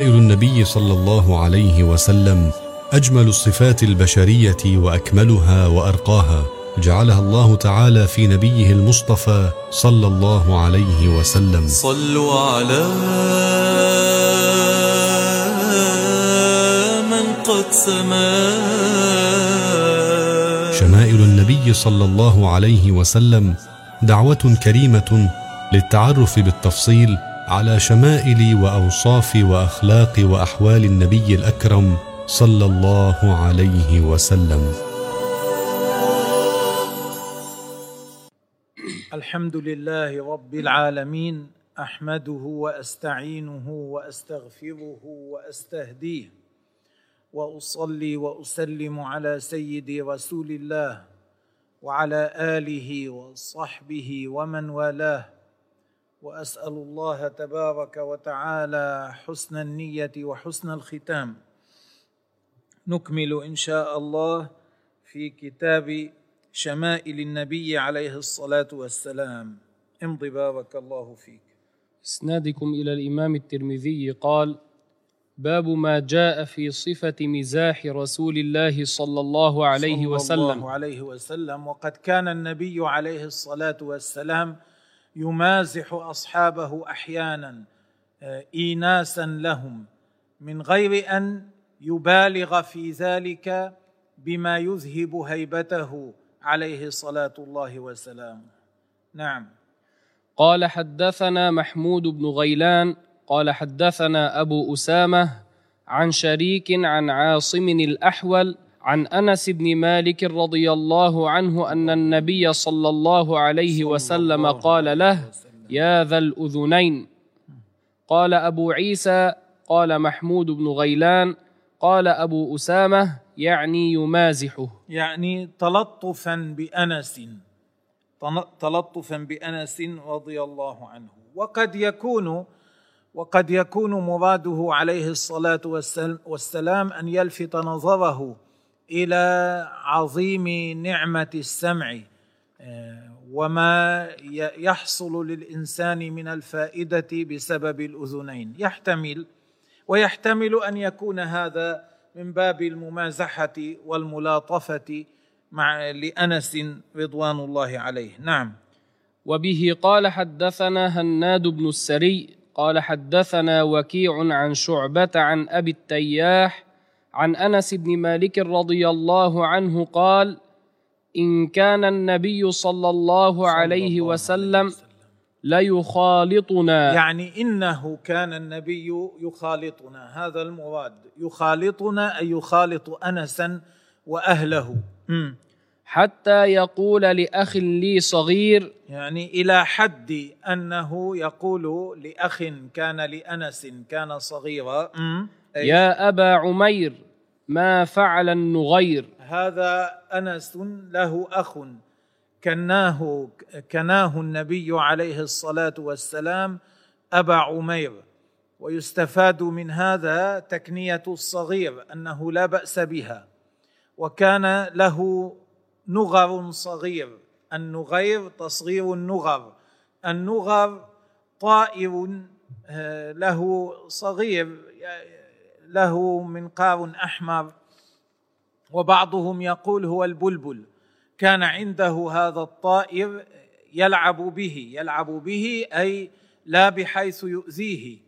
النبي صلى الله عليه وسلم أجمل الصفات البشرية وأكملها وأرقاها جعلها الله تعالى في نبيه المصطفى صلى الله عليه وسلم. صلوا على من قد سما. شمائل النبي صلى الله عليه وسلم دعوة كريمة للتعرف بالتفصيل على شمائل واوصاف واخلاق وأحوال النبي الأكرم صلى الله عليه وسلم. الحمد لله رب العالمين أحمده وأستعينه وأستغفره وأستهديه وأصلي وأسلم على سيدي رسول الله وعلى آله وصحبه ومن والاه. وأسأل الله تبارك وتعالى حسن النية وحسن الختام. نكمل إن شاء الله في كتاب شمائل النبي عليه الصلاة والسلام. امض بارك الله فيك. إسنادكم إلى الإمام الترمذي قال باب ما جاء في صفة مزاح رسول الله صلى الله عليه صلى وسلم. الله عليه وسلم. وقد كان النبي عليه الصلاة والسلام يمازح أصحابه أحيانا آه، إيناسا لهم من غير أن يبالغ في ذلك بما يذهب هيبته عليه صلاة الله وسلامه. نعم. قال حدثنا محمود بن غيلان قال حدثنا أبو أسامة عن شريك عن عاصم الأحول عن أنس بن مالك رضي الله عنه أن النبي صلى الله عليه وسلم قال له. يا ذا الأذنين. قال أبو عيسى قال محمود بن غيلان قال أبو أسامة يعني يمازحه. يعني تلطفا بأنس تلطفا بأنس رضي الله عنه. وقد يكون وقد يكون مراده عليه الصلاة والسل- والسلام أن يلفت نظره إلى عظيم نعمة السمع آه، وما يحصل للإنسان من الفائدة بسبب الأذنين. يحتمل ويحتمل أن يكون هذا من باب الممازحة والملاطفة مع لأنس رضوان الله عليه. نعم. وبه قال حدثنا هناد بن السري قال حدثنا وكيع عن شعبة عن أبي التياح عن أنس بن مالك رضي الله عنه قال إن كان النبي صلى الله عليه وسلم ليخالطنا يعني إنه كان النبي يخالطنا هذا المراد يخالطنا أي يخالط انسا وأهله. حتى يقول لأخ لي صغير يعني إلى حد أنه يقول لأخ كان لأنس كان صغيرا. أي. يا أبا عمير ما فعل النغير. هذا أنس له أخ كناه كناه النبي عليه الصلاة والسلام أبا عمير. ويستفاد من هذا تكنية الصغير أنه لا بأس بها. وكان له نغر صغير. النغير تصغير النغر. النغر طائر آه، له صغير له منقار أحمر وبعضهم يقول هو البلبل. كان عنده هذا الطائر يلعب به يلعب به أي لا بحيث يؤذيه.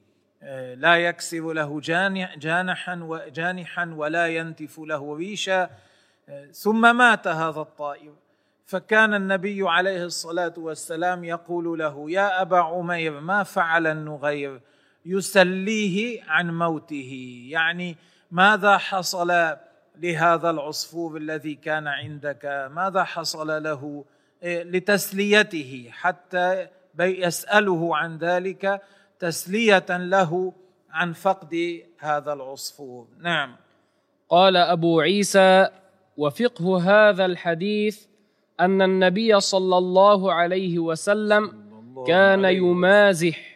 آه، لا يكسر له جانح- جانحا وجانحا ولا ينتف له ريشا. آه، ثم مات هذا الطائر. فكان النبي عليه الصلاة والسلام يقول له يا أبا عمير ما فعل النغير؟ يسليه عن موته. يعني ماذا حصل لهذا العصفور الذي كان عندك؟ ماذا حصل له؟ إيه، لتسليته حتى يسأله عن ذلك تسلية له عن فقد هذا العصفور. نعم. قال أبو عيسى وفقه هذا الحديث أن النبي صلى الله عليه وسلم كان يمازح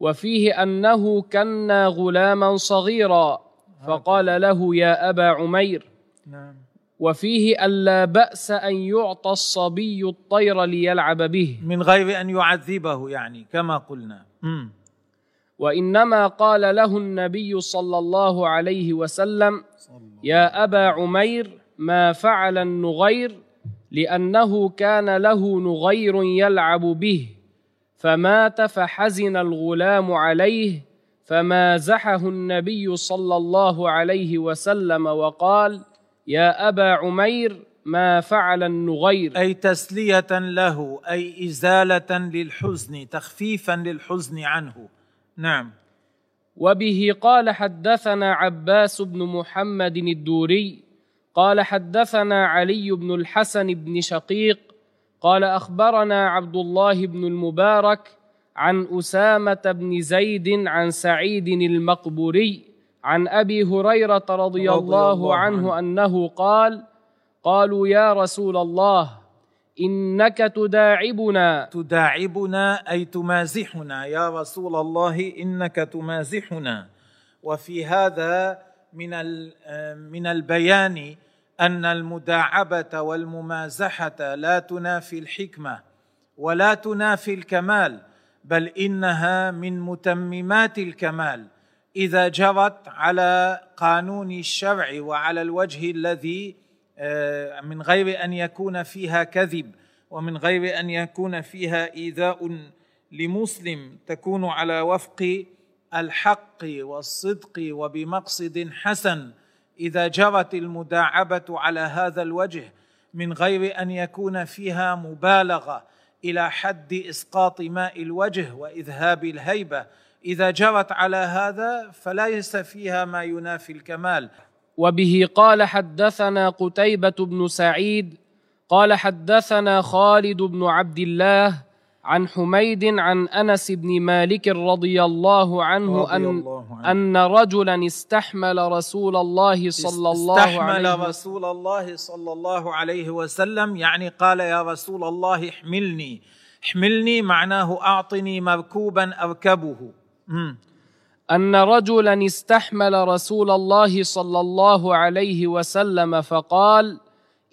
وفيه أنه كنا غلاما صغيرا فقال له يا أبا عمير. نعم. وفيه ألا بأس أن يعطى الصبي الطير ليلعب به. من غير أن يعذبه يعني كما قلنا. مم. وإنما قال له النبي صلى الله عليه وسلم يا أبا عمير ما فعل النغير لأنه كان له نغير يلعب به. فمات فحزن الغلام عليه فمازحه النبي صلى الله عليه وسلم وقال يا أبا عمير ما فعل النغير. أي تسلية له أي إزالة للحزن تخفيفا للحزن عنه. نعم. وبه قال حدثنا عباس بن محمد الدوري. قال حدثنا علي بن الحسن بن شقيق قال أخبرنا عبد الله بن المبارك عن أسامة بن زيد عن سعيد المقبوري عن أبي هريرة رضي, الله, عنه. أنه قال قالوا يا رسول الله إنك تداعبنا. تداعبنا أي تمازحنا. يا رسول الله إنك تمازحنا. وفي هذا من ال- من البيان أن المداعبة والممازحة لا تنافي الحكمة ولا تنافي الكمال بل إنها من متممات الكمال. إذا جرت على قانون الشرع وعلى الوجه الذي آه، من غير أن يكون فيها كذب ومن غير أن يكون فيها إيذاء لمسلم تكون على وفق الحق والصدق وبمقصد حسن. إذا جرت المداعبة على هذا الوجه من غير أن يكون فيها مبالغة إلى حد إسقاط ماء الوجه وإذهاب الهيبة. إذا جرت على هذا فليس فيها ما ينافي الكمال. وبه قال حدثنا قتيبة بن سعيد قال حدثنا خالد بن عبد الله عن حميد عن أنس بن مالك رضي الله عنه رضي أن, الله عنه. أن رجلا استحمل رسول الله صلى الله استحمل عليه وسلم رسول الله صلى الله عليه وسلم يعني قال يا رسول الله احملني احملني معناه أعطني مركوبا أركبه. أن رجلا استحمل رسول الله صلى الله عليه وسلم فقال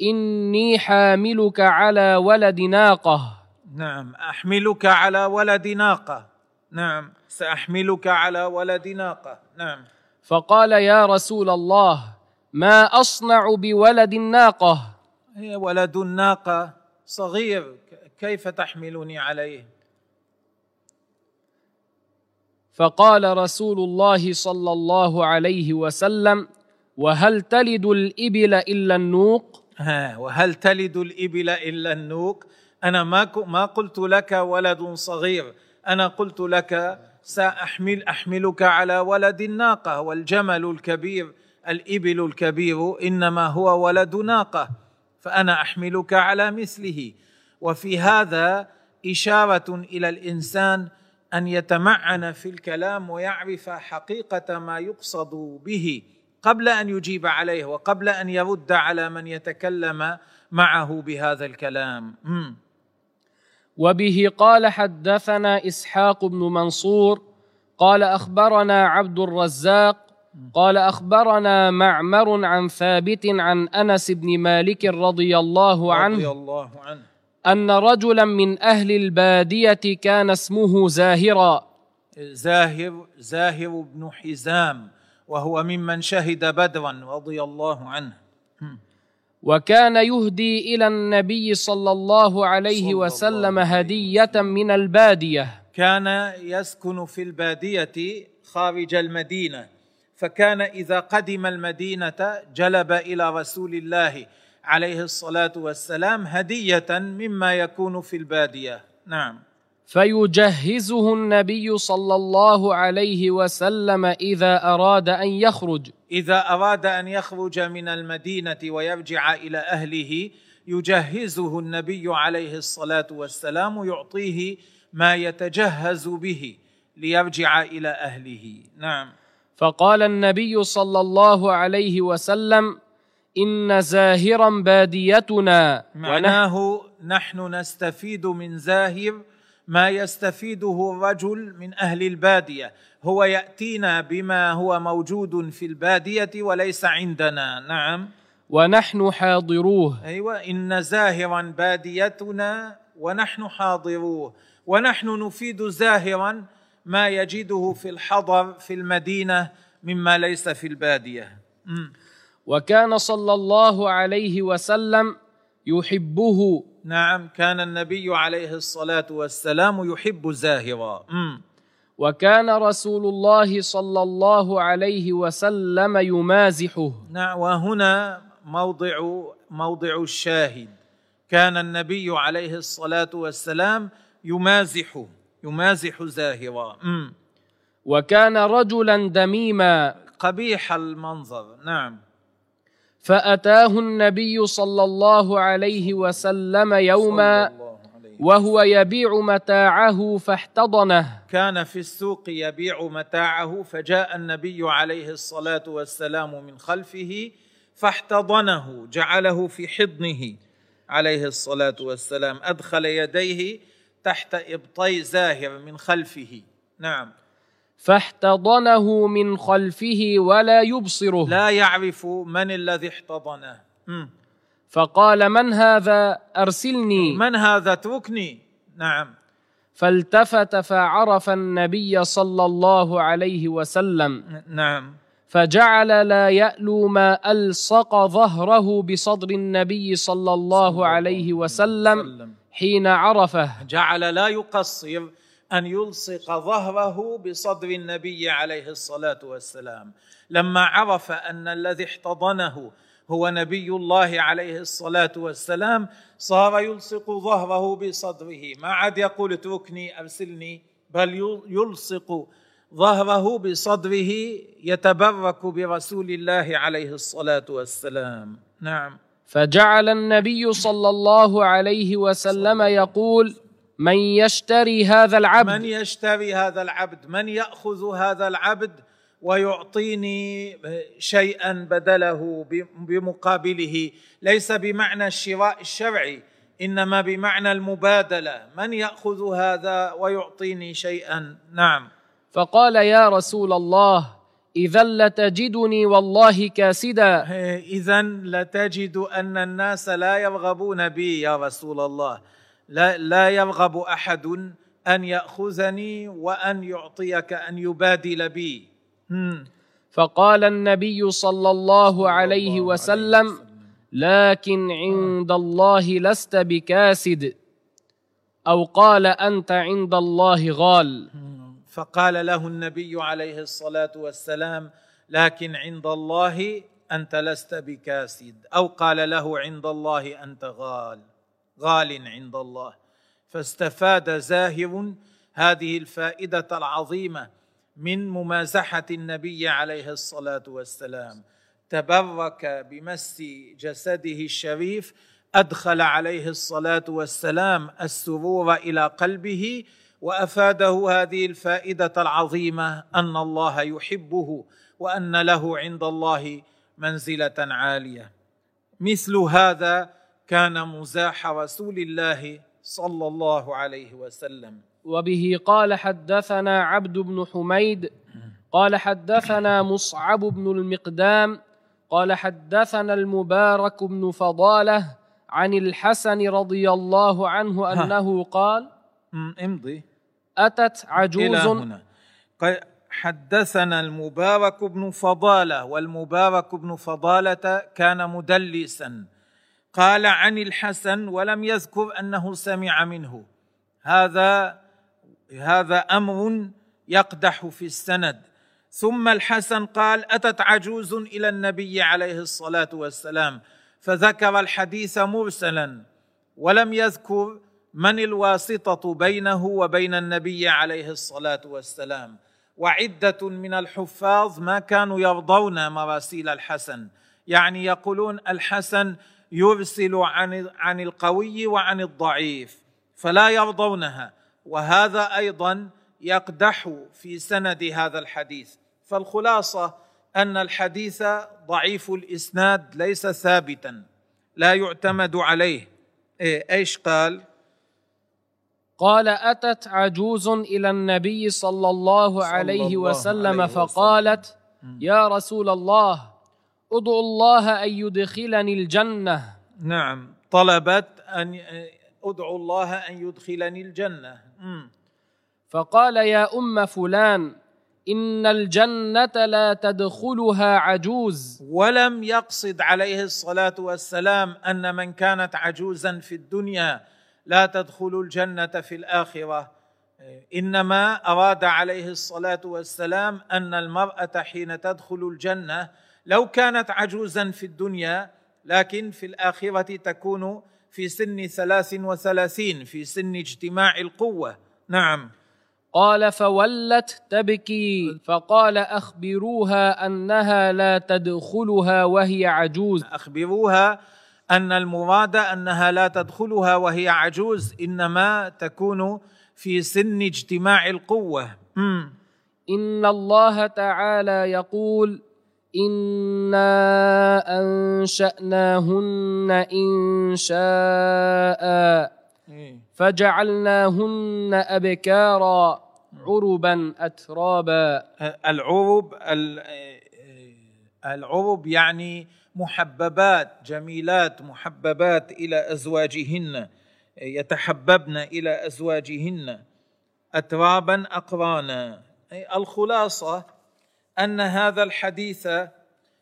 إني حاملك على ولد ناقة نعم. أحملك على ولد ناقة. نعم. سأحملك على ولد ناقة. نعم. فقال يا رسول الله ما أصنع بولد الناقه هي ولد الناقه صغير. كيف تحملني عليه؟ فقال رسول الله صلى الله عليه وسلم وهل تلد الإبل إلا النوق؟ ها وهل تلد الإبل إلا النوق؟ أنا ما ما قلت لك ولد صغير. أنا قلت لك سأحمل أحملك على ولد الناقة والجمل الكبير الإبل الكبير إنما هو ولد ناقة فأنا أحملك على مثله. وفي هذا إشارة إلى الإنسان أن يتمعن في الكلام ويعرف حقيقة ما يقصد به. قبل أن يجيب عليه وقبل أن يرد على من يتكلم معه بهذا الكلام. وبه قال حدثنا إسحاق بن منصور قال أخبرنا عبد الرزاق قال أخبرنا معمر عن ثابت عن أنس بن مالك رضي الله عنه رضي الله عنه. أن رجلا من أهل البادية كان اسمه زاهرا. زاهر زاهر بن حزام وهو ممن شهد بدرا رضي الله عنه. وكان يهدي إلى النبي صلى الله عليه وسلم. هدية من البادية. كان يسكن في البادية خارج المدينة فكان إذا قدم المدينة جلب إلى رسول الله عليه الصلاة والسلام هدية مما يكون في البادية. نعم. فيجهزه النبي صلى الله عليه وسلم إذا أراد أن يخرج. إذا أراد أن يخرج من المدينة ويرجع إلى أهله يجهزه النبي عليه الصلاة والسلام يعطيه ما يتجهز به ليرجع إلى أهله. نعم. فقال النبي صلى الله عليه وسلم إن زاهرا باديتنا. معناه نحن نستفيد من زاهر ما يستفيده الرجل من أهل البادية. هو يأتينا بما هو موجود في البادية وليس عندنا. نعم. ونحن حاضروه. أيوه إن زاهرا باديتنا ونحن حاضروه. ونحن نفيد زاهرا ما يجده في الحضر في المدينة مما ليس في البادية. مم. وكان صلى الله عليه وسلم يحبه. نعم كان النبي عليه الصلاة والسلام يحب زاهرا. وكان رسول الله صلى الله عليه وسلم يمازحه. نعم وهنا موضع موضع الشاهد. كان النبي عليه الصلاة والسلام يمازح يمازح زاهرا. وكان رجلا دميما. قبيح المنظر. نعم. فأتاه النبي صلى الله عليه وسلم يوما وهو يبيع متاعه فاحتضنه. كان في السوق يبيع متاعه فجاء النبي عليه الصلاة والسلام من خلفه فاحتضنه جعله في حضنه عليه الصلاة والسلام. أدخل يديه تحت إبطي زاهر من خلفه. نعم. فاحتضنه من خلفه ولا يبصره. لا يعرف من الذي احتضنه. مم. فقال من هذا؟ أرسلني. من هذا؟ اتركني. نعم. فالتفت فعرف النبي صلى الله عليه وسلم. نعم. فجعل لا يألو ما ألصق ظهره بصدر النبي صلى الله عليه وسلم. حين عرفه. جعل لا يقصر أن يلصق ظهره بصدر النبي عليه الصلاة والسلام. لما عرف أن الذي احتضنه هو نبي الله عليه الصلاة والسلام صار يلصق ظهره بصدره. ما عاد يقول اتركني أرسلني بل يلصق ظهره بصدره يتبرك برسول الله عليه الصلاة والسلام. نعم. فجعل النبي صلى الله عليه وسلم يقول من يشتري هذا من العبد يشتري هذا العبد من يأخذ هذا العبد ويعطيني شيئا بدله بمقابله. ليس بمعنى الشراء الشرعي إنما بمعنى المبادلة. من يأخذ هذا ويعطيني شيئا؟ نعم. فقال يا رسول الله اذا لتجدني والله كاسدا. اذا لتجد أن الناس لا يرغبون بي يا رسول الله. لا, لا يرغب أحد أن يأخذني وأن يعطيك أن يبادل بي. فقال النبي صلى الله عليه وسلم لكن عند الله لست بكاسد. أو قال أنت عند الله غال. فقال له النبي عليه الصلاة والسلام لكن عند الله أنت لست بكاسد. أو قال له عند الله أنت غال. غال عند الله. فاستفاد زاهر هذه الفائدة العظيمة من ممازحة النبي عليه الصلاة والسلام. تبرك بمس جسده الشريف أدخل عليه الصلاة والسلام السرور إلى قلبه وأفاده هذه الفائدة العظيمة أن الله يحبه وأن له عند الله منزلة عالية. مثل هذا كان مزاح رسول الله صلى الله عليه وسلم. وبه قال حدثنا عبد بن حميد قال حدثنا مصعب بن المقدام قال حدثنا المبارك بن فضالة عن الحسن رضي الله عنه أنه قال امضي. أتت عجوز هنا. قال حدثنا المبارك بن فضالة والمبارك بن فضالة كان مدلسا. قال عن الحسن ولم يذكر أنه سمع منه. هذا هذا أمر يقدح في السند. ثم الحسن قال أتت عجوز إلى النبي عليه الصلاة والسلام فذكر الحديث مرسلا ولم يذكر من الواسطة بينه وبين النبي عليه الصلاة والسلام. وعدة من الحفاظ ما كانوا يرضون مراسيل الحسن. يعني يقولون الحسن يرسل عن عن القوي وعن الضعيف فلا يرضونها. وهذا أيضا يقدح في سند هذا الحديث. فالخلاصة أن الحديث ضعيف الإسناد ليس ثابتا لا يعتمد عليه. إيه إيش قال؟ قال أتت عجوز إلى النبي صلى الله عليه الله وسلم عليه فقالت يا رسول الله ادعو الله أن يدخلني الجنة. نعم طلبت أن أدعو الله أن يدخلني الجنة. مم. فقال يا أم فلان إن الجنة لا تدخلها عجوز. ولم يقصد عليه الصلاة والسلام أن من كانت عجوزا في الدنيا لا تدخل الجنة في الآخرة. إنما أراد عليه الصلاة والسلام أن المرأة حين تدخل الجنة لو كانت عجوزا في الدنيا لكن في الآخرة تكون في سن ثلاث وثلاثين في سن اجتماع القوة. نعم. قال فولت تبكي فقال أخبروها أنها لا تدخلها وهي عجوز. أخبروها أن المراد أنها لا تدخلها وهي عجوز إنما تكون في سن اجتماع القوة. مم. إن الله تعالى يقول أنا انشاناهن ان شاء إيه. فجعلناهن ابكارا عربا اترابا. العرب ال- العرب يعني محببات جميلات محببات إلى أزواجهن يتحببن إلى أزواجهن. اترابا أقرانا. أي الخلاصة أن هذا الحديث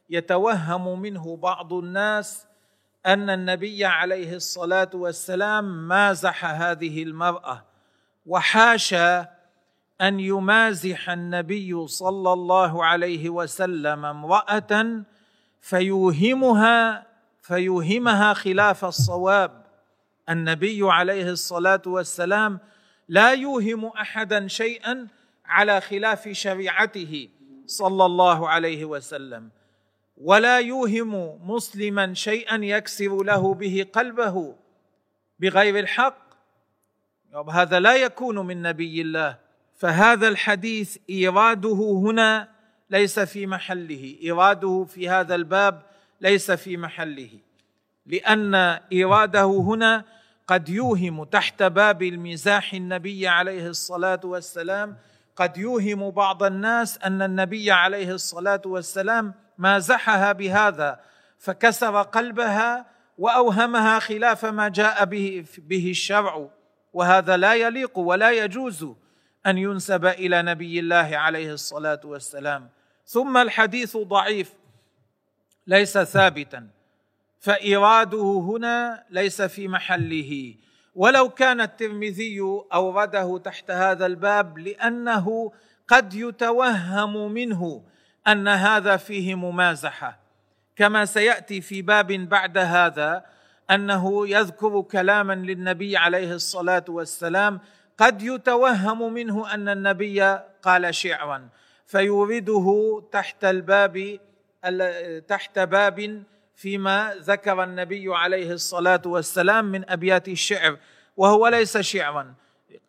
يتوهم منه بعض الناس أن النبي عليه الصلاة والسلام مازح هذه المرأة وحاشا أن يمازح النبي صلى الله عليه وسلم امرأة فيوهمها فيوهمها خلاف الصواب. النبي عليه الصلاة والسلام لا يوهم أحدا شيئا على خلاف شريعته. صلى الله عليه وسلم. ولا يوهم مسلما شيئا يكسر له به قلبه بغير الحق. هذا لا يكون من نبي الله. فهذا الحديث إيراده هنا ليس في محله. إيراده في هذا الباب ليس في محله. لأن إيراده هنا قد يوهم تحت باب المزاح النبي عليه الصلاة والسلام قد يوهم بعض الناس أن النبي عليه الصلاة والسلام مازحها بهذا فكسر قلبها وأوهمها خلاف ما جاء به به الشرع. وهذا لا يليق ولا يجوز أن ينسب إلى نبي الله عليه الصلاة والسلام. ثم الحديث ضعيف ليس ثابتا. فايراده هنا ليس في محله. ولو كان الترمذي أورده تحت هذا الباب لأنه قد يتوهم منه أن هذا فيه ممازحة كما سيأتي في باب بعد هذا أنه يذكر كلاما للنبي عليه الصلاة والسلام قد يتوهم منه أن النبي قال شعرا فيورده تحت الباب تحت باب فيما ذكر النبي عليه الصلاة والسلام من أبيات الشعر وهو ليس شعرا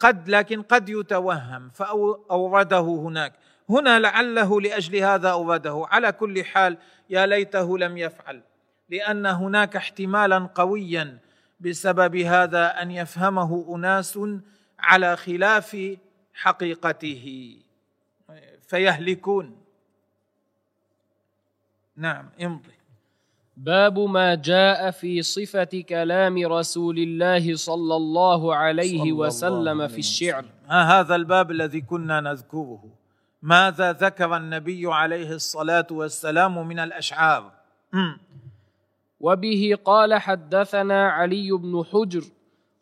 قد لكن قد يتوهم فأورده هناك. هنا لعله لأجل هذا أورده. على كل حال يا ليته لم يفعل لأن هناك احتمالا قويا بسبب هذا أن يفهمه أناس على خلاف حقيقته. فيهلكون. نعم امضي. باب ما جاء في صفة كلام رسول الله صلى الله عليه صلى الله وسلم عليه في الشعر. ها هذا الباب الذي كنا نذكره. ماذا ذكر النبي عليه الصلاة والسلام من الأشعار؟ مم. وبه قال حدثنا علي بن حجر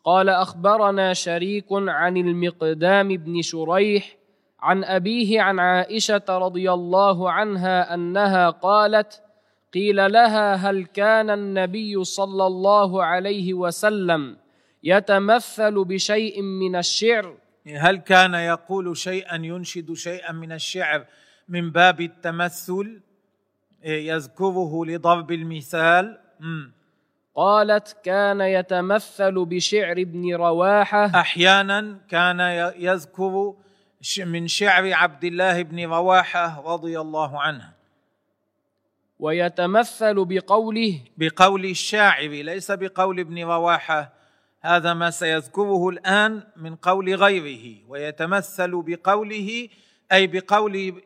قال أخبرنا شريك عن المقدام بن شريح عن أبيه عن عائشة رضي الله عنها أنها قالت قيل لها هل كان النبي صلى الله عليه وسلم يتمثل بشيء من الشعر؟ هل كان يقول شيئا ينشد شيئا من الشعر من باب التمثل؟ إيه، يذكره لضرب المثال. قالت كان يتمثل بشعر ابن رواحة. أحيانا كان يذكر من شعر عبد الله بن رواحة رضي الله عنه. ويتمثل بقوله بقول الشاعر ليس بقول ابن رواحة. هذا ما سيذكره الآن من قول غيره. ويتمثل بقوله أي بقول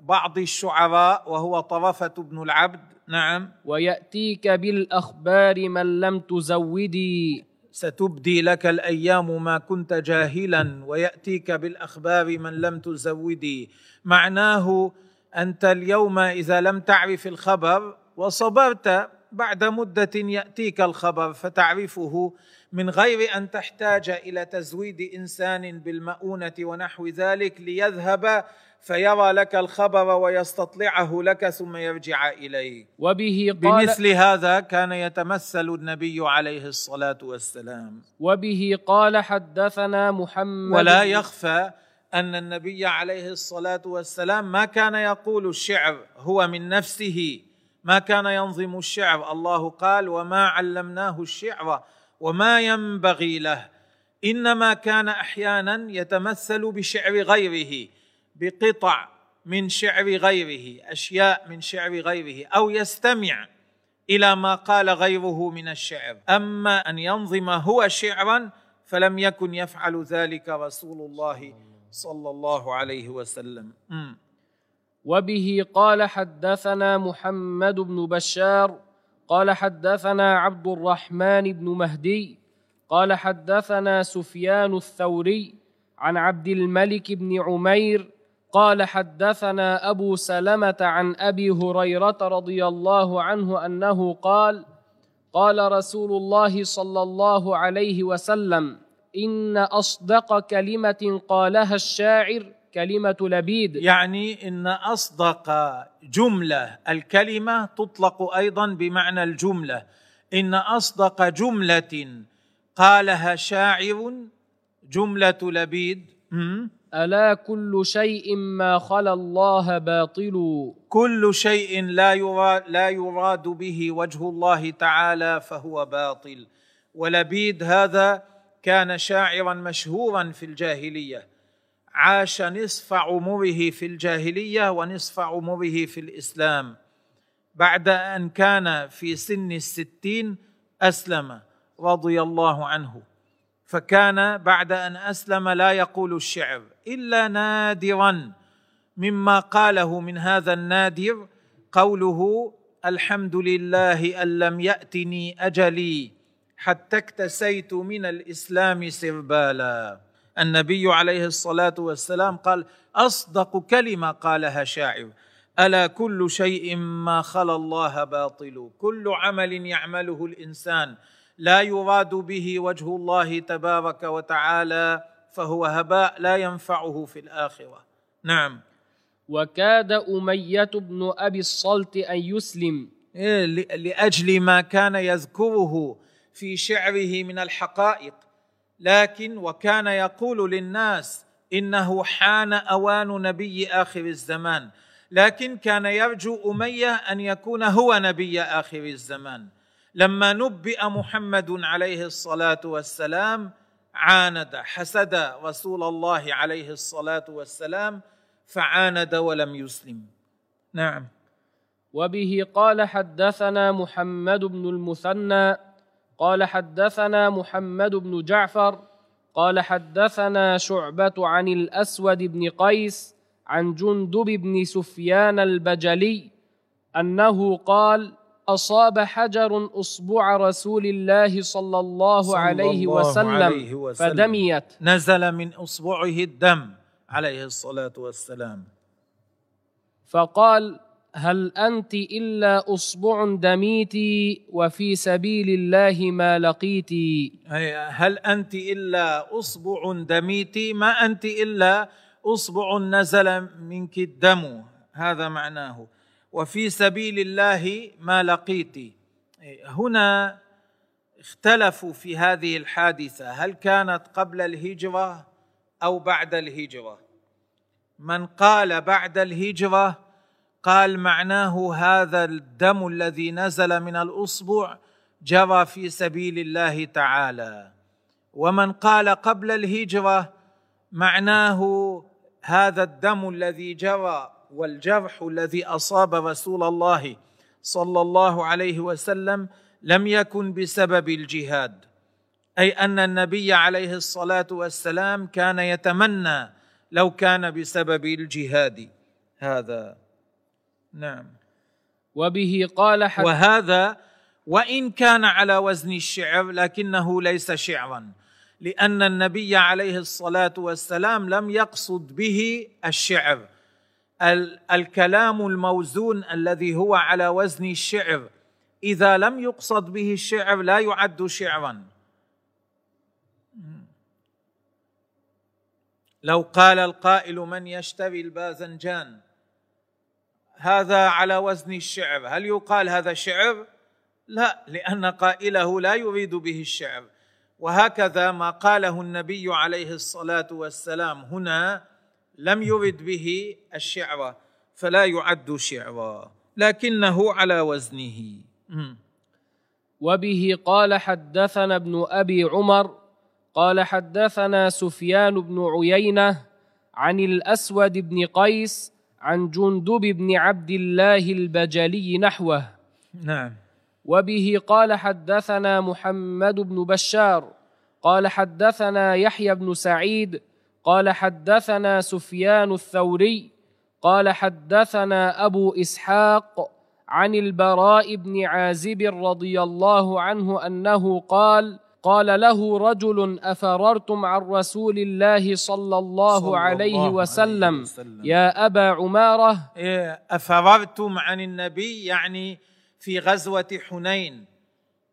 بعض الشعراء وهو طرفة بن العبد. نعم. ويأتيك بالأخبار من لم تزودي. ستبدي لك الأيام ما كنت جاهلا. ويأتيك بالأخبار من لم تزودي. معناه أنت اليوم إذا لم تعرف الخبر وصبرت بعد مدة يأتيك الخبر فتعرفه من غير أن تحتاج إلى تزويد إنسان بالمؤونة ونحو ذلك ليذهب فيرى لك الخبر ويستطلعه لك ثم يرجع إليك. وبه قال بمثل هذا كان يتمثل النبي عليه الصلاة والسلام. وبه قال حدثنا محمد ولا يخفى أن النبي عليه الصلاة والسلام ما كان يقول الشعر هو من نفسه ما كان ينظم الشعر. الله قال وما علمناه الشعر وما ينبغي له. إنما كان أحيانا يتمثل بشعر غيره بقطع من شعر غيره أشياء من شعر غيره أو يستمع إلى ما قال غيره من الشعر. أما أن ينظم هو شعرا فلم يكن يفعل ذلك رسول الله صلى الله عليه وسلم. وبه قال حدثنا محمد بن بشار قال حدثنا عبد الرحمن بن مهدي قال حدثنا سفيان الثوري عن عبد الملك بن عمير قال حدثنا أبو سلمة عن أبي هريرة رضي الله عنه أنه قال قال رسول الله صلى الله عليه وسلم إن أصدق كلمة قالها الشاعر كلمة لبيد. يعني إن أصدق جملة الكلمة تطلق أيضا بمعنى الجملة. إن أصدق جملة قالها شاعر جملة لبيد. ألا كل شيء ما خلا الله باطل؟ كل شيء لا يراد, لا يراد به وجه الله تعالى فهو باطل. ولبيد هذا كان شاعرا مشهورا في الجاهلية. عاش نصف عمره في الجاهلية ونصف عمره في الإسلام. بعد أن كان في سن الستين أسلم رضي الله عنه. فكان بعد أن أسلم لا يقول الشعر إلا نادرا مما قاله من هذا النادر قوله الحمد لله أن لم يأتني أجلي. حتى اكتسيت من الإسلام سربالا. النبي عليه الصلاة والسلام قال أصدق كلمة قالها شاعر ألا كل شيء ما خلا الله باطل كل عمل يعمله الإنسان لا يراد به وجه الله تبارك وتعالى فهو هباء لا ينفعه في الآخرة. نعم. وكاد أمية بن أبي الصلت أن يسلم. إيه، لأجل ما كان يذكره في شعره من الحقائق. لكن وكان يقول للناس إنه حان أوان نبي آخر الزمان. لكن كان يرجو أمية أن يكون هو نبي آخر الزمان. لما نبئ محمد عليه الصلاة والسلام عاند حسد رسول الله عليه الصلاة والسلام فعاند ولم يسلم. نعم. وبه قال حدثنا محمد بن المثنى قال حدثنا محمد بن جعفر قال حدثنا شعبة عن الأسود بن قيس عن جندب بن سفيان البجلي أنه قال أصاب حجر أصبع رسول الله صلى الله صلى عليه الله وسلم, عليه وسلم. فدميت نزل من أصبعه الدم عليه الصلاة والسلام فقال هل أنت إلا أصبع دميت وفي سبيل الله ما لقيت هل أنت إلا أصبع دميت ما أنت إلا أصبع نزل منك الدم هذا معناه. وفي سبيل الله ما لقيت هنا اختلفوا في هذه الحادثة. هل كانت قبل الهجرة أو بعد الهجرة؟ من قال بعد الهجرة قال معناه هذا الدم الذي نزل من الأصبع جرى في سبيل الله تعالى. ومن قال قبل الهجرة معناه هذا الدم الذي جرى والجرح الذي أصاب رسول الله صلى الله عليه وسلم لم يكن بسبب الجهاد. أي أن النبي عليه الصلاة والسلام كان يتمنى لو كان بسبب الجهاد. هذا نعم. وبه قال حد وهذا وإن كان على وزن الشعر لكنه ليس شعرا لأن النبي عليه الصلاة والسلام لم يقصد به الشعر. الكلام الموزون الذي هو على وزن الشعر إذا لم يقصد به الشعر لا يعد شعرا. لو قال القائل من يشتري الباذنجان؟ هذا على وزن الشعر. هل يقال هذا شعر؟ لا لأن قائله لا يريد به الشعر. وهكذا ما قاله النبي عليه الصلاة والسلام هنا لم يرد به الشعر فلا يعد شعرا. لكنه على وزنه. وبه قال حدثنا ابن أبي عمر قال حدثنا سفيان بن عيينة عن الأسود بن قيس عن جندب بن عبد الله البجلي نحوه. نعم. وبه قال حدثنا محمد بن بشار قال حدثنا يحيى بن سعيد قال حدثنا سفيان الثوري قال حدثنا أبو إسحاق عن البراء بن عازب رضي الله عنه أنه قال قال له رجل أفررتم عن رسول الله صلى الله صلى عليه الله وسلم, عليه وسلم. يا أبا عمارة. إيه، أفررتم عن النبي يعني في غزوة حنين.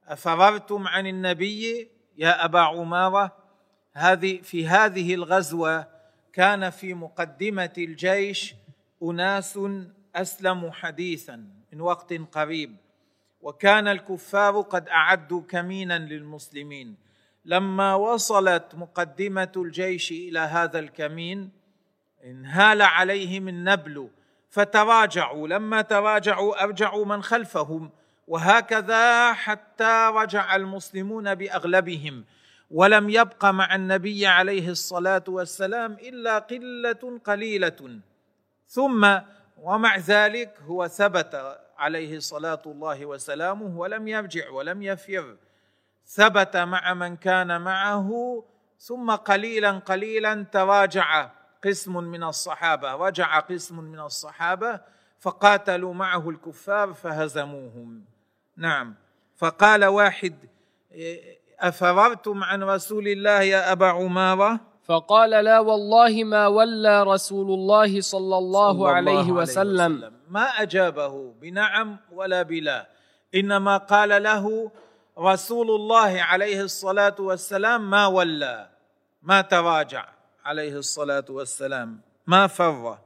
أفررتم عن النبي يا أبا عمارة؟ هذه في هذه الغزوة كان في مقدمة الجيش أناس أسلموا حديثا من وقت قريب. وكان الكفار قد أعدوا كمينا للمسلمين. لما وصلت مقدمة الجيش إلى هذا الكمين انهال عليهم النبل فتراجعوا. لما تراجعوا أرجعوا من خلفهم وهكذا حتى رجع المسلمون بأغلبهم. ولم يبق مع النبي عليه الصلاة والسلام إلا قلة قليلة. ثم ومع ذلك هو ثبت عليه صلاه الله وسلامه ولم يرجع ولم يفر ثبت مع من كان معه ثم قليلا قليلا تراجع قسم من الصحابة رجع قسم من الصحابة فقاتلوا معه الكفار فهزموهم. نعم. فقال واحد أفررتم عن رسول الله يا أبا عمارة؟ فقال لا والله ما ولى رسول الله صلى الله, صلى الله عليه, عليه وسلم, وسلم. ما أجابه بنعم ولا بلا. إنما قال له رسول الله عليه الصلاة والسلام ما ولى ما تراجع عليه الصلاة والسلام ما فر.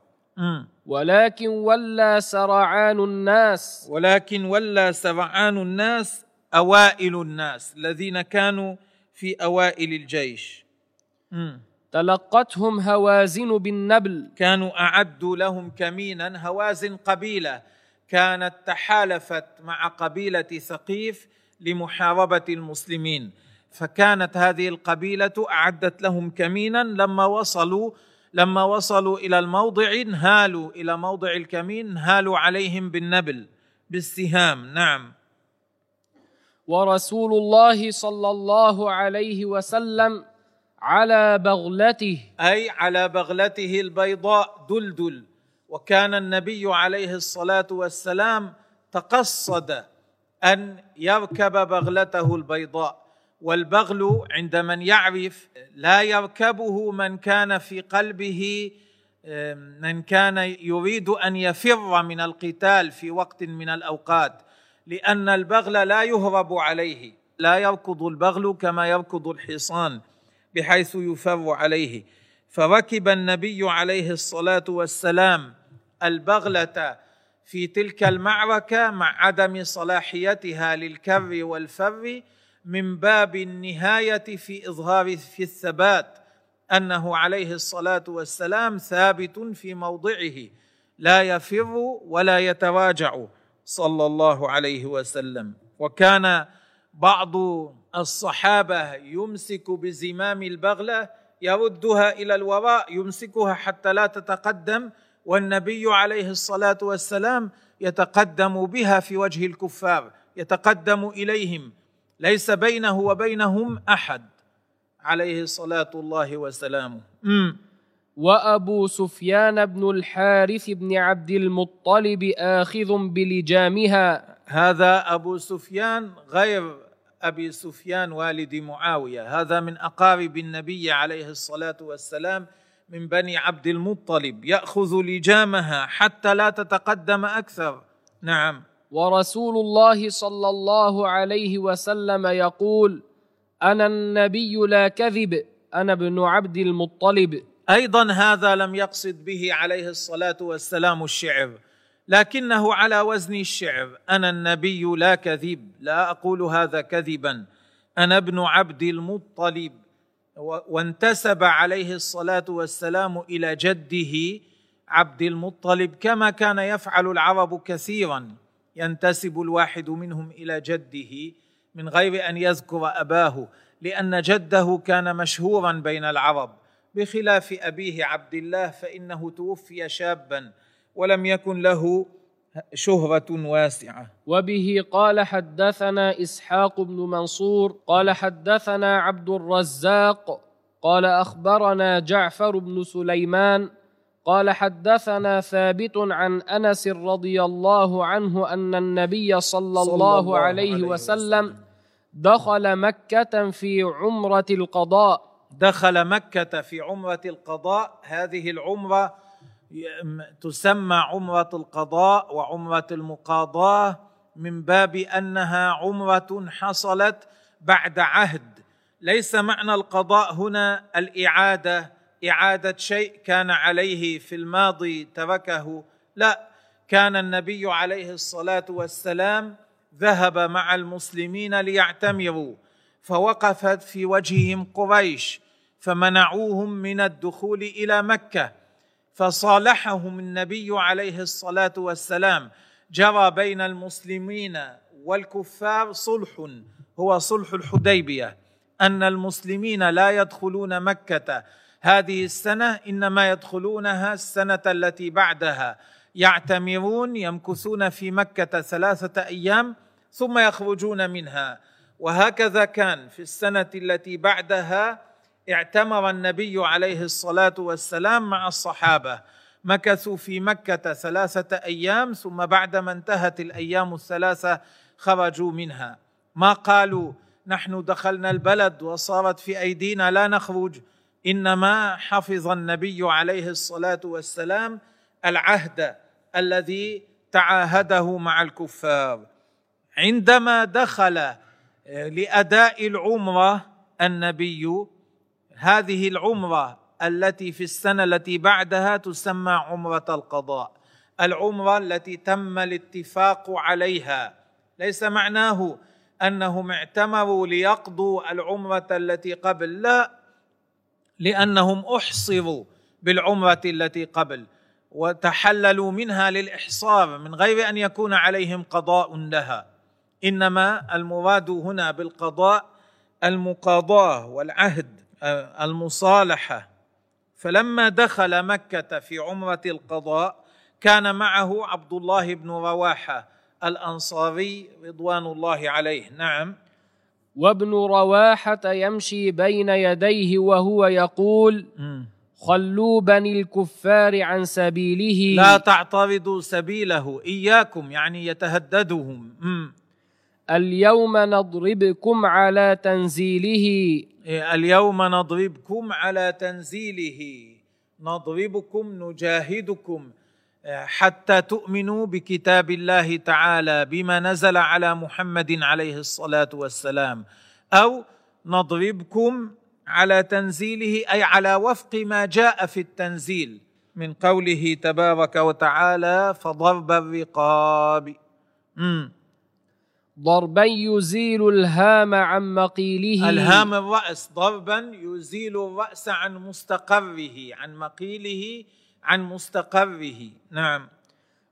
ولكن ولى سرعان الناس. ولكن ولى سرعان الناس أوائل الناس الذين كانوا في أوائل الجيش. تلقتهم هوازن بالنبل. كانوا اعدوا لهم كمينا هوازن قبيلة. كانت تحالفت مع قبيلة ثقيف لمحاربة المسلمين. فكانت هذه القبيلة أعدت لهم كمينا لما وصلوا لما وصلوا إلى الموضع انهالوا إلى موضع الكمين انهالوا عليهم بالنبل بالسهام. نعم. ورسول الله صلى الله عليه وسلم على بغلته. أي على بغلته البيضاء دلدل. وكان النبي عليه الصلاة والسلام تقصد أن يركب بغلته البيضاء. والبغل عند من يعرف لا يركبه من كان في قلبه من كان يريد أن يفر من القتال في وقت من الأوقات. لأن البغل لا يهرب عليه. لا يركض البغل كما يركض الحصان. بحيث يفر عليه. فركب النبي عليه الصلاة والسلام البغلة في تلك المعركة مع عدم صلاحيتها للكر والفر من باب النهاية في إظهار في الثبات أنه عليه الصلاة والسلام ثابت في موضعه لا يفر ولا يتراجع صلى الله عليه وسلم. وكان بعض الصحابة يمسك بزمام البغلة يردها إلى الوراء يمسكها حتى لا تتقدم والنبي عليه الصلاة والسلام يتقدم بها في وجه الكفار يتقدم إليهم. ليس بينه وبينهم أحد. عليه صلاه الله وسلامه. وأبو سفيان بن الحارث بن عبد المطلب آخذ بلجامها. هذا أبو سفيان غير أبي سفيان والد معاوية. هذا من أقارب النبي عليه الصلاة والسلام من بني عبد المطلب. يأخذ لجامها حتى لا تتقدم أكثر. نعم. ورسول الله صلى الله عليه وسلم يقول أنا النبي لا كذب أنا ابن عبد المطلب. أيضا هذا لم يقصد به عليه الصلاة والسلام الشعر. لكنه على وزن الشعر. أنا النبي لا كذب لا أقول هذا كذبا. أنا ابن عبد المطلب. وانتسب عليه الصلاة والسلام إلى جده عبد المطلب كما كان يفعل العرب كثيرا. ينتسب الواحد منهم إلى جده من غير أن يذكر أباه لأن جده كان مشهورا بين العرب. بخلاف أبيه عبد الله فإنه توفي شابا. ولم يكن له شهرة واسعة. وبه قال حدثنا إسحاق بن منصور قال حدثنا عبد الرزاق قال أخبرنا جعفر بن سليمان قال حدثنا ثابت عن أنس رضي الله عنه أن النبي صلى, صلى الله, الله عليه, عليه وسلم, وسلم. دخل مكة في عمرة القضاء. دخل مكة في عمرة القضاء. هذه العمرة تسمى عمرة القضاء وعمرة المقاضاة من باب أنها عمرة حصلت بعد عهد. ليس معنى القضاء هنا الإعادة إعادة شيء كان عليه في الماضي تركه. لا كان النبي عليه الصلاة والسلام ذهب مع المسلمين ليعتمروا فوقفت في وجههم قريش فمنعوهم من الدخول إلى مكة. فصالحهم النبي عليه الصلاة والسلام. جرى بين المسلمين والكفار صلح هو صلح الحديبية أن المسلمين لا يدخلون مكة هذه السنة إنما يدخلونها السنة التي بعدها. يعتمرون يمكثون في مكة ثلاثة أيام ثم يخرجون منها. وهكذا كان في السنة التي بعدها اعتمر النبي عليه الصلاة والسلام مع الصحابة. مكثوا في مكة ثلاثة أيام ثم بعدما انتهت الأيام الثلاثة خرجوا منها. ما قالوا؟ نحن دخلنا البلد وصارت في أيدينا لا نخرج. إنما حفظ النبي عليه الصلاة والسلام العهد الذي تعاهده مع الكفار. عندما دخل لأداء العمرة النبي هذه العمرة التي في السنة التي بعدها تسمى عمرة القضاء. العمرة التي تم الاتفاق عليها. ليس معناه أنهم اعتمروا ليقضوا العمرة التي قبل لا لأنهم أحصروا بالعمرة التي قبل وتحللوا منها للإحصار من غير أن يكون عليهم قضاء لها. إنما المراد هنا بالقضاء المقاضاة والعهد. المصالحة. فلما دخل مكة في عمرة القضاء كان معه عبد الله بن رواحة الأنصاري رضوان الله عليه. نعم. وابن رواحة يمشي بين يديه وهو يقول خلوا بني الكفار عن سبيله. لا تعترضوا سبيله إياكم يعني يتهددهم. اليوم نضربكم على تنزيله. اليوم نضربكم على تنزيله. نضربكم نجاهدكم إيه، حتى تؤمنوا بكتاب الله تعالى بما نزل على محمد عليه الصلاة والسلام. أو نضربكم على تنزيله أي على وفق ما جاء في التنزيل من قوله تبارك وتعالى فضرب الرقاب. ضربا يزيل الهام عن مقيله. الهام الرأس ضربا يزيل الرأس عن مستقره عن مقيله عن مستقره. نعم.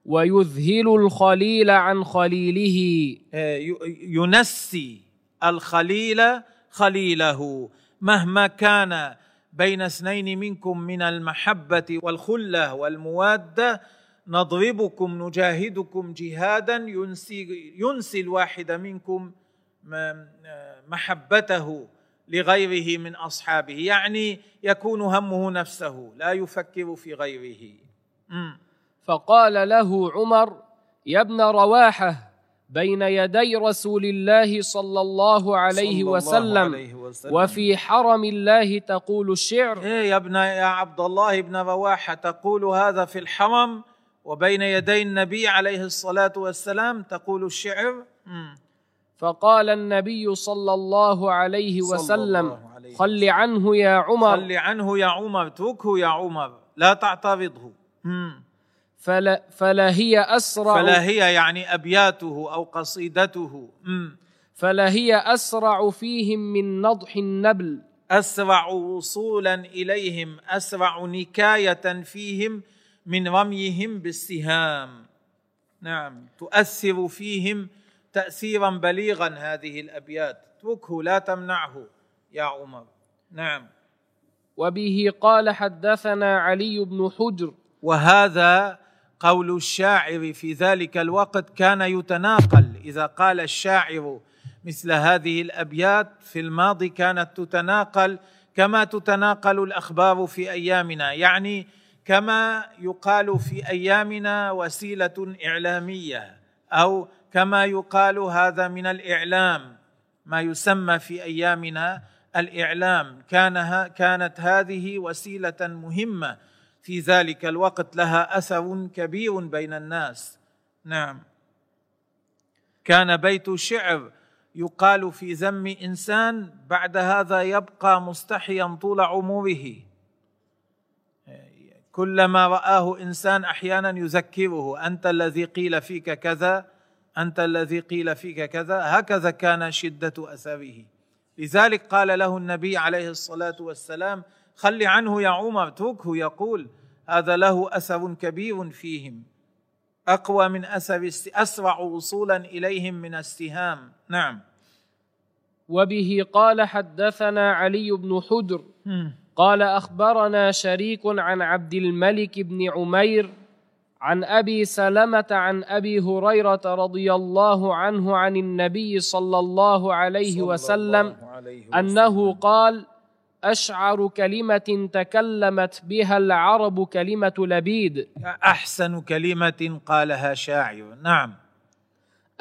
ويذهل الخليل عن خليله. آه، ينسي الخليل خليله. مهما كان بين اثنين منكم من المحبة والخلة والمواده نضربكم نجاهدكم جهادا ينسي, ينسي الواحد منكم محبته لغيره من أصحابه. يعني يكون همه نفسه لا يفكر في غيره. فقال له عمر يا ابن رواحة بين يدي رسول الله صلى الله عليه صلى الله وسلم عليه وسلم. وفي حرم الله تقول الشعر. إيه يا ابن يا عبد الله بن رواحة تقول هذا في الحرم؟ وبين يدي النبي عليه الصلاة والسلام تقول الشعر. فقال النبي صلى الله عليه وسلم خل عنه يا عمر خل عنه يا عمر اتركه يا عمر لا تعترضه. فلا, فلا هي أسرع فلا هي يعني أبياته أو قصيدته. فلا هي أسرع فيهم من نضح النبل أسرع وصولا إليهم أسرع نكاية فيهم من رميهم بالسهام. نعم تؤثر فيهم تأثيرا بليغا هذه الأبيات. اتركه لا تمنعه يا عمر. نعم. وبه قال حدثنا علي بن حجر. وهذا قول الشاعر في ذلك الوقت كان يتناقل. إذا قال الشاعر مثل هذه الأبيات في الماضي كانت تتناقل كما تتناقل الأخبار في أيامنا. يعني كما يقال في أيامنا وسيلة إعلامية أو كما يقال هذا من الإعلام ما يسمى في أيامنا الإعلام. كان كانت هذه وسيلة مهمة في ذلك الوقت لها أثر كبير بين الناس. نعم. كان بيت شعر يقال في ذم إنسان بعد هذا يبقى مستحيا طول عمره. كلما رآه إنسان أحيانا يذكره أنت الذي قيل فيك كذا أنت الذي قيل فيك كذا هكذا كان شدة أثره. لذلك قال له النبي عليه الصلاة والسلام خل عنه يا عمر اتركه يقول هذا له أثر كبير فيهم أقوى من أثر أسرع وصولا إليهم من السهام نعم. وبه قال حدثنا علي بن حجر. قال أخبرنا شريك عن عبد الملك بن عمير عن أبي سلمة عن أبي هريرة رضي الله عنه عن النبي صلى الله عليه وسلم. أنه قال أشعر كلمة تكلمت بها العرب كلمة لبيد. أحسن كلمة قالها شاعر. نعم.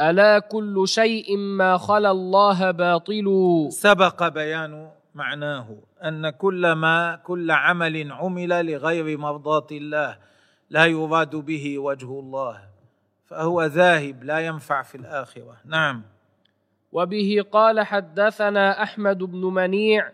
ألا كل شيء ما خلا الله باطل. سبق بيان معناه. أن كل ما كل عمل عمل لغير مرضاة الله لا يراد به وجه الله فهو ذاهب لا ينفع في الآخرة. نعم. وبه قال حدثنا أحمد بن منيع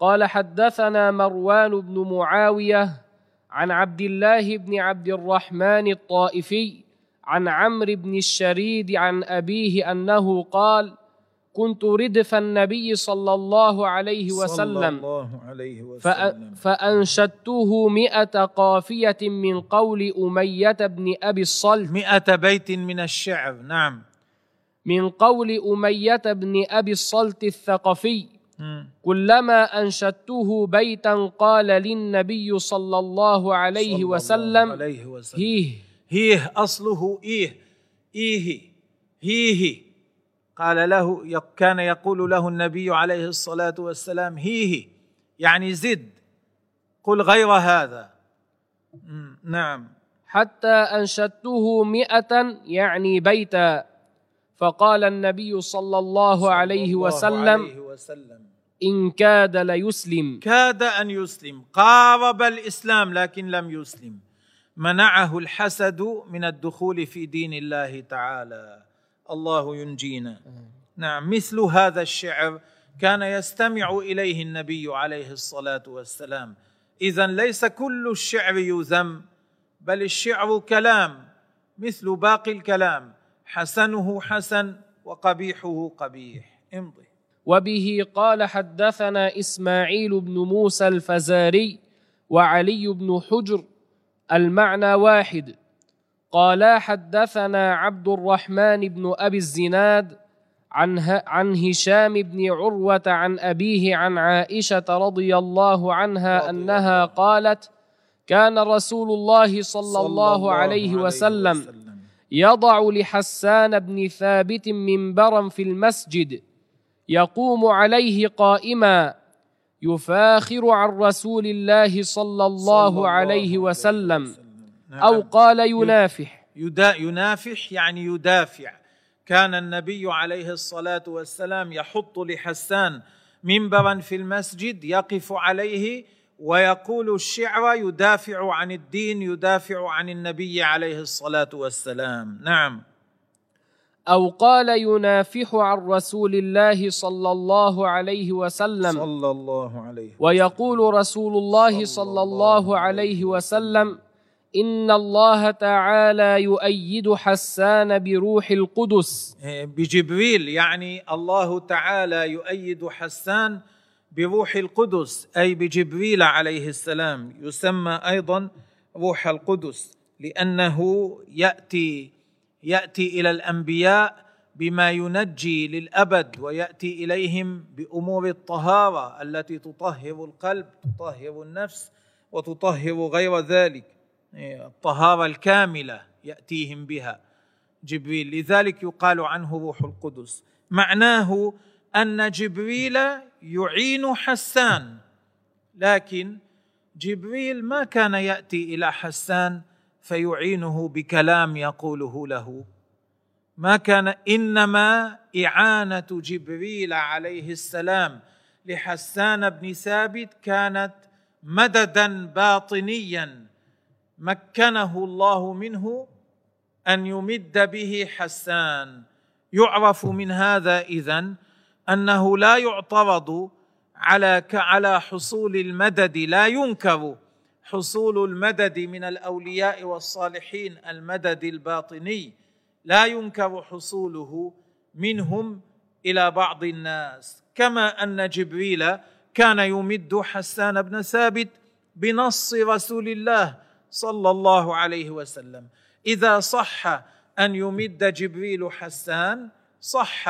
قال حدثنا مروان بن معاوية عن عبد الله بن عبد الرحمن الطائفي عن عمرو بن الشريد عن أبيه أنه قال كنت ردف النبي صلى الله عليه صلى وسلم. الله عليه وسلم. فأنشدته مئة قافية من قول أمية بن أبي الصلت. مئة بيت من الشعر نعم. من قول أمية بن أبي الصلت الثقفي. كلما أنشدته بيتا قال للنبي صلى الله عليه صلى وسلم الله عليه وسلم. هيه. هيه أصله إيه؟ إيه هيه. قال له كان يقول له النبي عليه الصلاة والسلام هيه يعني زد قل غير هذا. نعم. حتى أنشدته مئة يعني بيتا. فقال النبي صلى الله عليه وسلم عليه وسلم. إن كاد ليسلم. كاد أن يسلم. قارب الإسلام لكن لم يسلم. منعه الحسد من الدخول في دين الله تعالى. الله ينجينا. نعم مثل هذا الشعر كان يستمع إليه النبي عليه الصلاة والسلام. اذا ليس كل الشعر يذم بل الشعر كلام مثل باقي الكلام. حسنه حسن وقبيحه قبيح. امضي. وبه قال حدثنا إسماعيل بن موسى الفزاري وعلي بن حجر المعنى واحد. قالا حدثنا عبد الرحمن بن أبي الزناد عن عن هشام بن عروة عن أبيه عن عائشة رضي الله عنها أنها قالت كان رسول الله صلى, الله عليه وسلم يضع لحسان بن ثابت منبرا في المسجد يقوم عليه قائما يفاخر عن رسول الله صلى الله عليه وسلم. نعم. أو قال ينافح. يدا ينافح يعني يدافع. كان النبي عليه الصلاة والسلام يحط لحسان منبرا في المسجد يقف عليه ويقول الشعر يدافع عن الدين يدافع عن النبي عليه الصلاة والسلام. نعم. أو قال ينافح عن رسول الله صلى الله عليه وسلم. صلى الله عليه ويقول رسول الله صلى الله عليه وسلم. إن الله تعالى يؤيد حسان بروح القدس. بجبريل يعني الله تعالى يؤيد حسان بروح القدس. أي بجبريل عليه السلام يسمى أيضا روح القدس لأنه يأتي يأتي إلى الأنبياء بما ينجي للأبد ويأتي إليهم بأمور الطهارة التي تطهر القلب تطهر النفس وتطهر غير ذلك. الطهارة الكاملة يأتيهم بها. جبريل لذلك يقال عنه روح القدس. معناه أن جبريل يعين حسان. لكن جبريل ما كان يأتي إلى حسان فيعينه بكلام يقوله له. ما كان إنما إعانة جبريل عليه السلام لحسان بن ثابت كانت مددا باطنيا. مكنه الله منه أن يمد به حسان. يعرف من هذا إذن أنه لا يعترض على على حصول المدد لا ينكر حصول المدد من الأولياء والصالحين المدد الباطني. لا ينكر حصوله منهم إلى بعض الناس. كما أن جبريل كان يمد حسان بن ثابت بنص رسول الله صلى الله عليه وسلم. إذا صح أن يمد جبريل حسان صح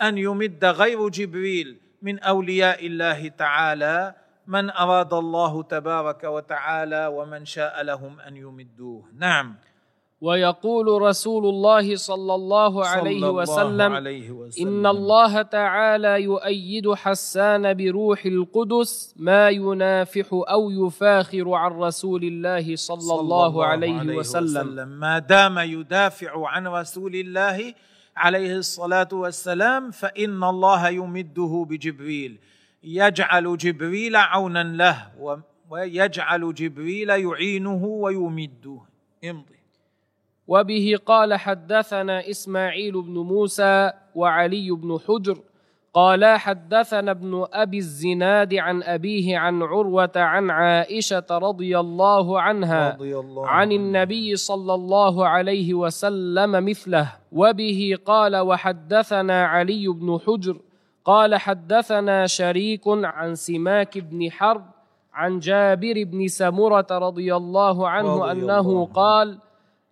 أن يمد غير جبريل من أولياء الله تعالى من أراد الله تبارك وتعالى ومن شاء لهم أن يمدوه. نعم. ويقول رسول الله صلى الله عليه صلى الله وسلم عليه وسلم. إن الله تعالى يؤيد حسان بروح القدس ما ينافح أو يفاخر عن رسول الله صلى, الله, عليه, وسلم. ما دام يدافع عن رسول الله عليه الصلاة والسلام فإن الله يمده بجبريل. يجعل جبريل عونا له ويجعل جبريل يعينه ويمده. امضي. وبه قال حدثنا إسماعيل بن موسى وعلي بن حجر قالا حدثنا ابن أبي الزناد عن أبيه عن عروة عن عائشة رضي الله عنها رضي الله عن. النبي صلى الله عليه وسلم مثله وبه قال وحدثنا علي بن حجر قال حدثنا شريك عن سماك بن حرب عن جابر بن سمرة رضي الله عنه رضي أنه الله. قال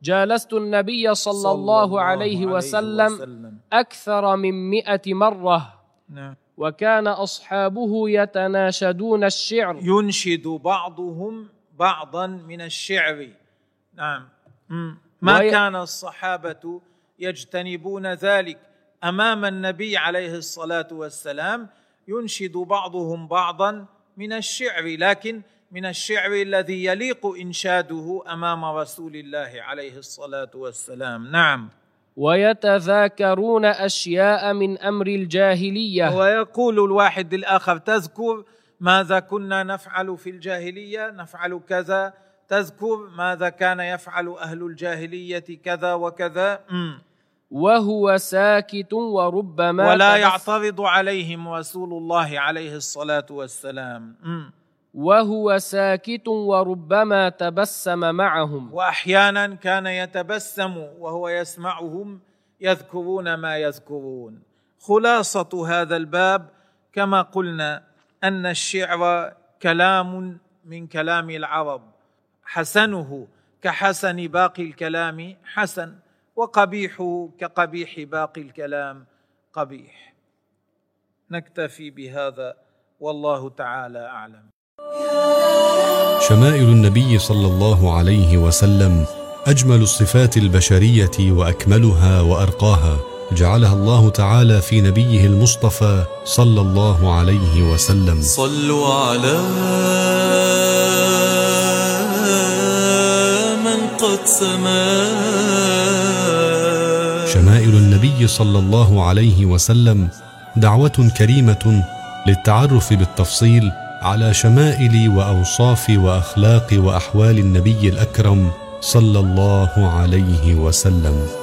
جالست النبي صلى, الله عليه وسلم وسلم. أكثر من مئة مرة نعم. وكان أصحابه يتناشدون الشعر ينشد بعضهم بعضا من الشعر نعم. ما وي- كان الصحابة يجتنبون ذلك أمام النبي عليه الصلاة والسلام ينشد بعضهم بعضا من الشعر لكن من الشعر الذي يليق إنشاده أمام رسول الله عليه الصلاة والسلام. نعم. ويتذاكرون أشياء من أمر الجاهلية. ويقول الواحد للآخر تذكر ماذا كنا نفعل في الجاهلية؟ نفعل كذا. تذكر ماذا كان يفعل أهل الجاهلية كذا وكذا. مم. وهو ساكت وربما ولا يعترض عليهم رسول الله عليه الصلاة والسلام. مم. وهو ساكت وربما تبسم معهم. وأحيانا كان يتبسم وهو يسمعهم يذكرون ما يذكرون. خلاصة هذا الباب كما قلنا أن الشعر كلام من كلام العرب. حسنه كحسن باقي الكلام حسن وقبيحه كقبيح باقي الكلام قبيح. نكتفي بهذا والله تعالى أعلم. شمائل النبي صلى الله عليه وسلم أجمل الصفات البشرية وأكملها وأرقاها جعلها الله تعالى في نبيه المصطفى صلى الله عليه وسلم. صلوا على من قد سما. شمائل النبي صلى الله عليه وسلم دعوة كريمة للتعرف بالتفصيل على شمائل واوصاف واخلاق وأحوال النبي الأكرم صلى الله عليه وسلم.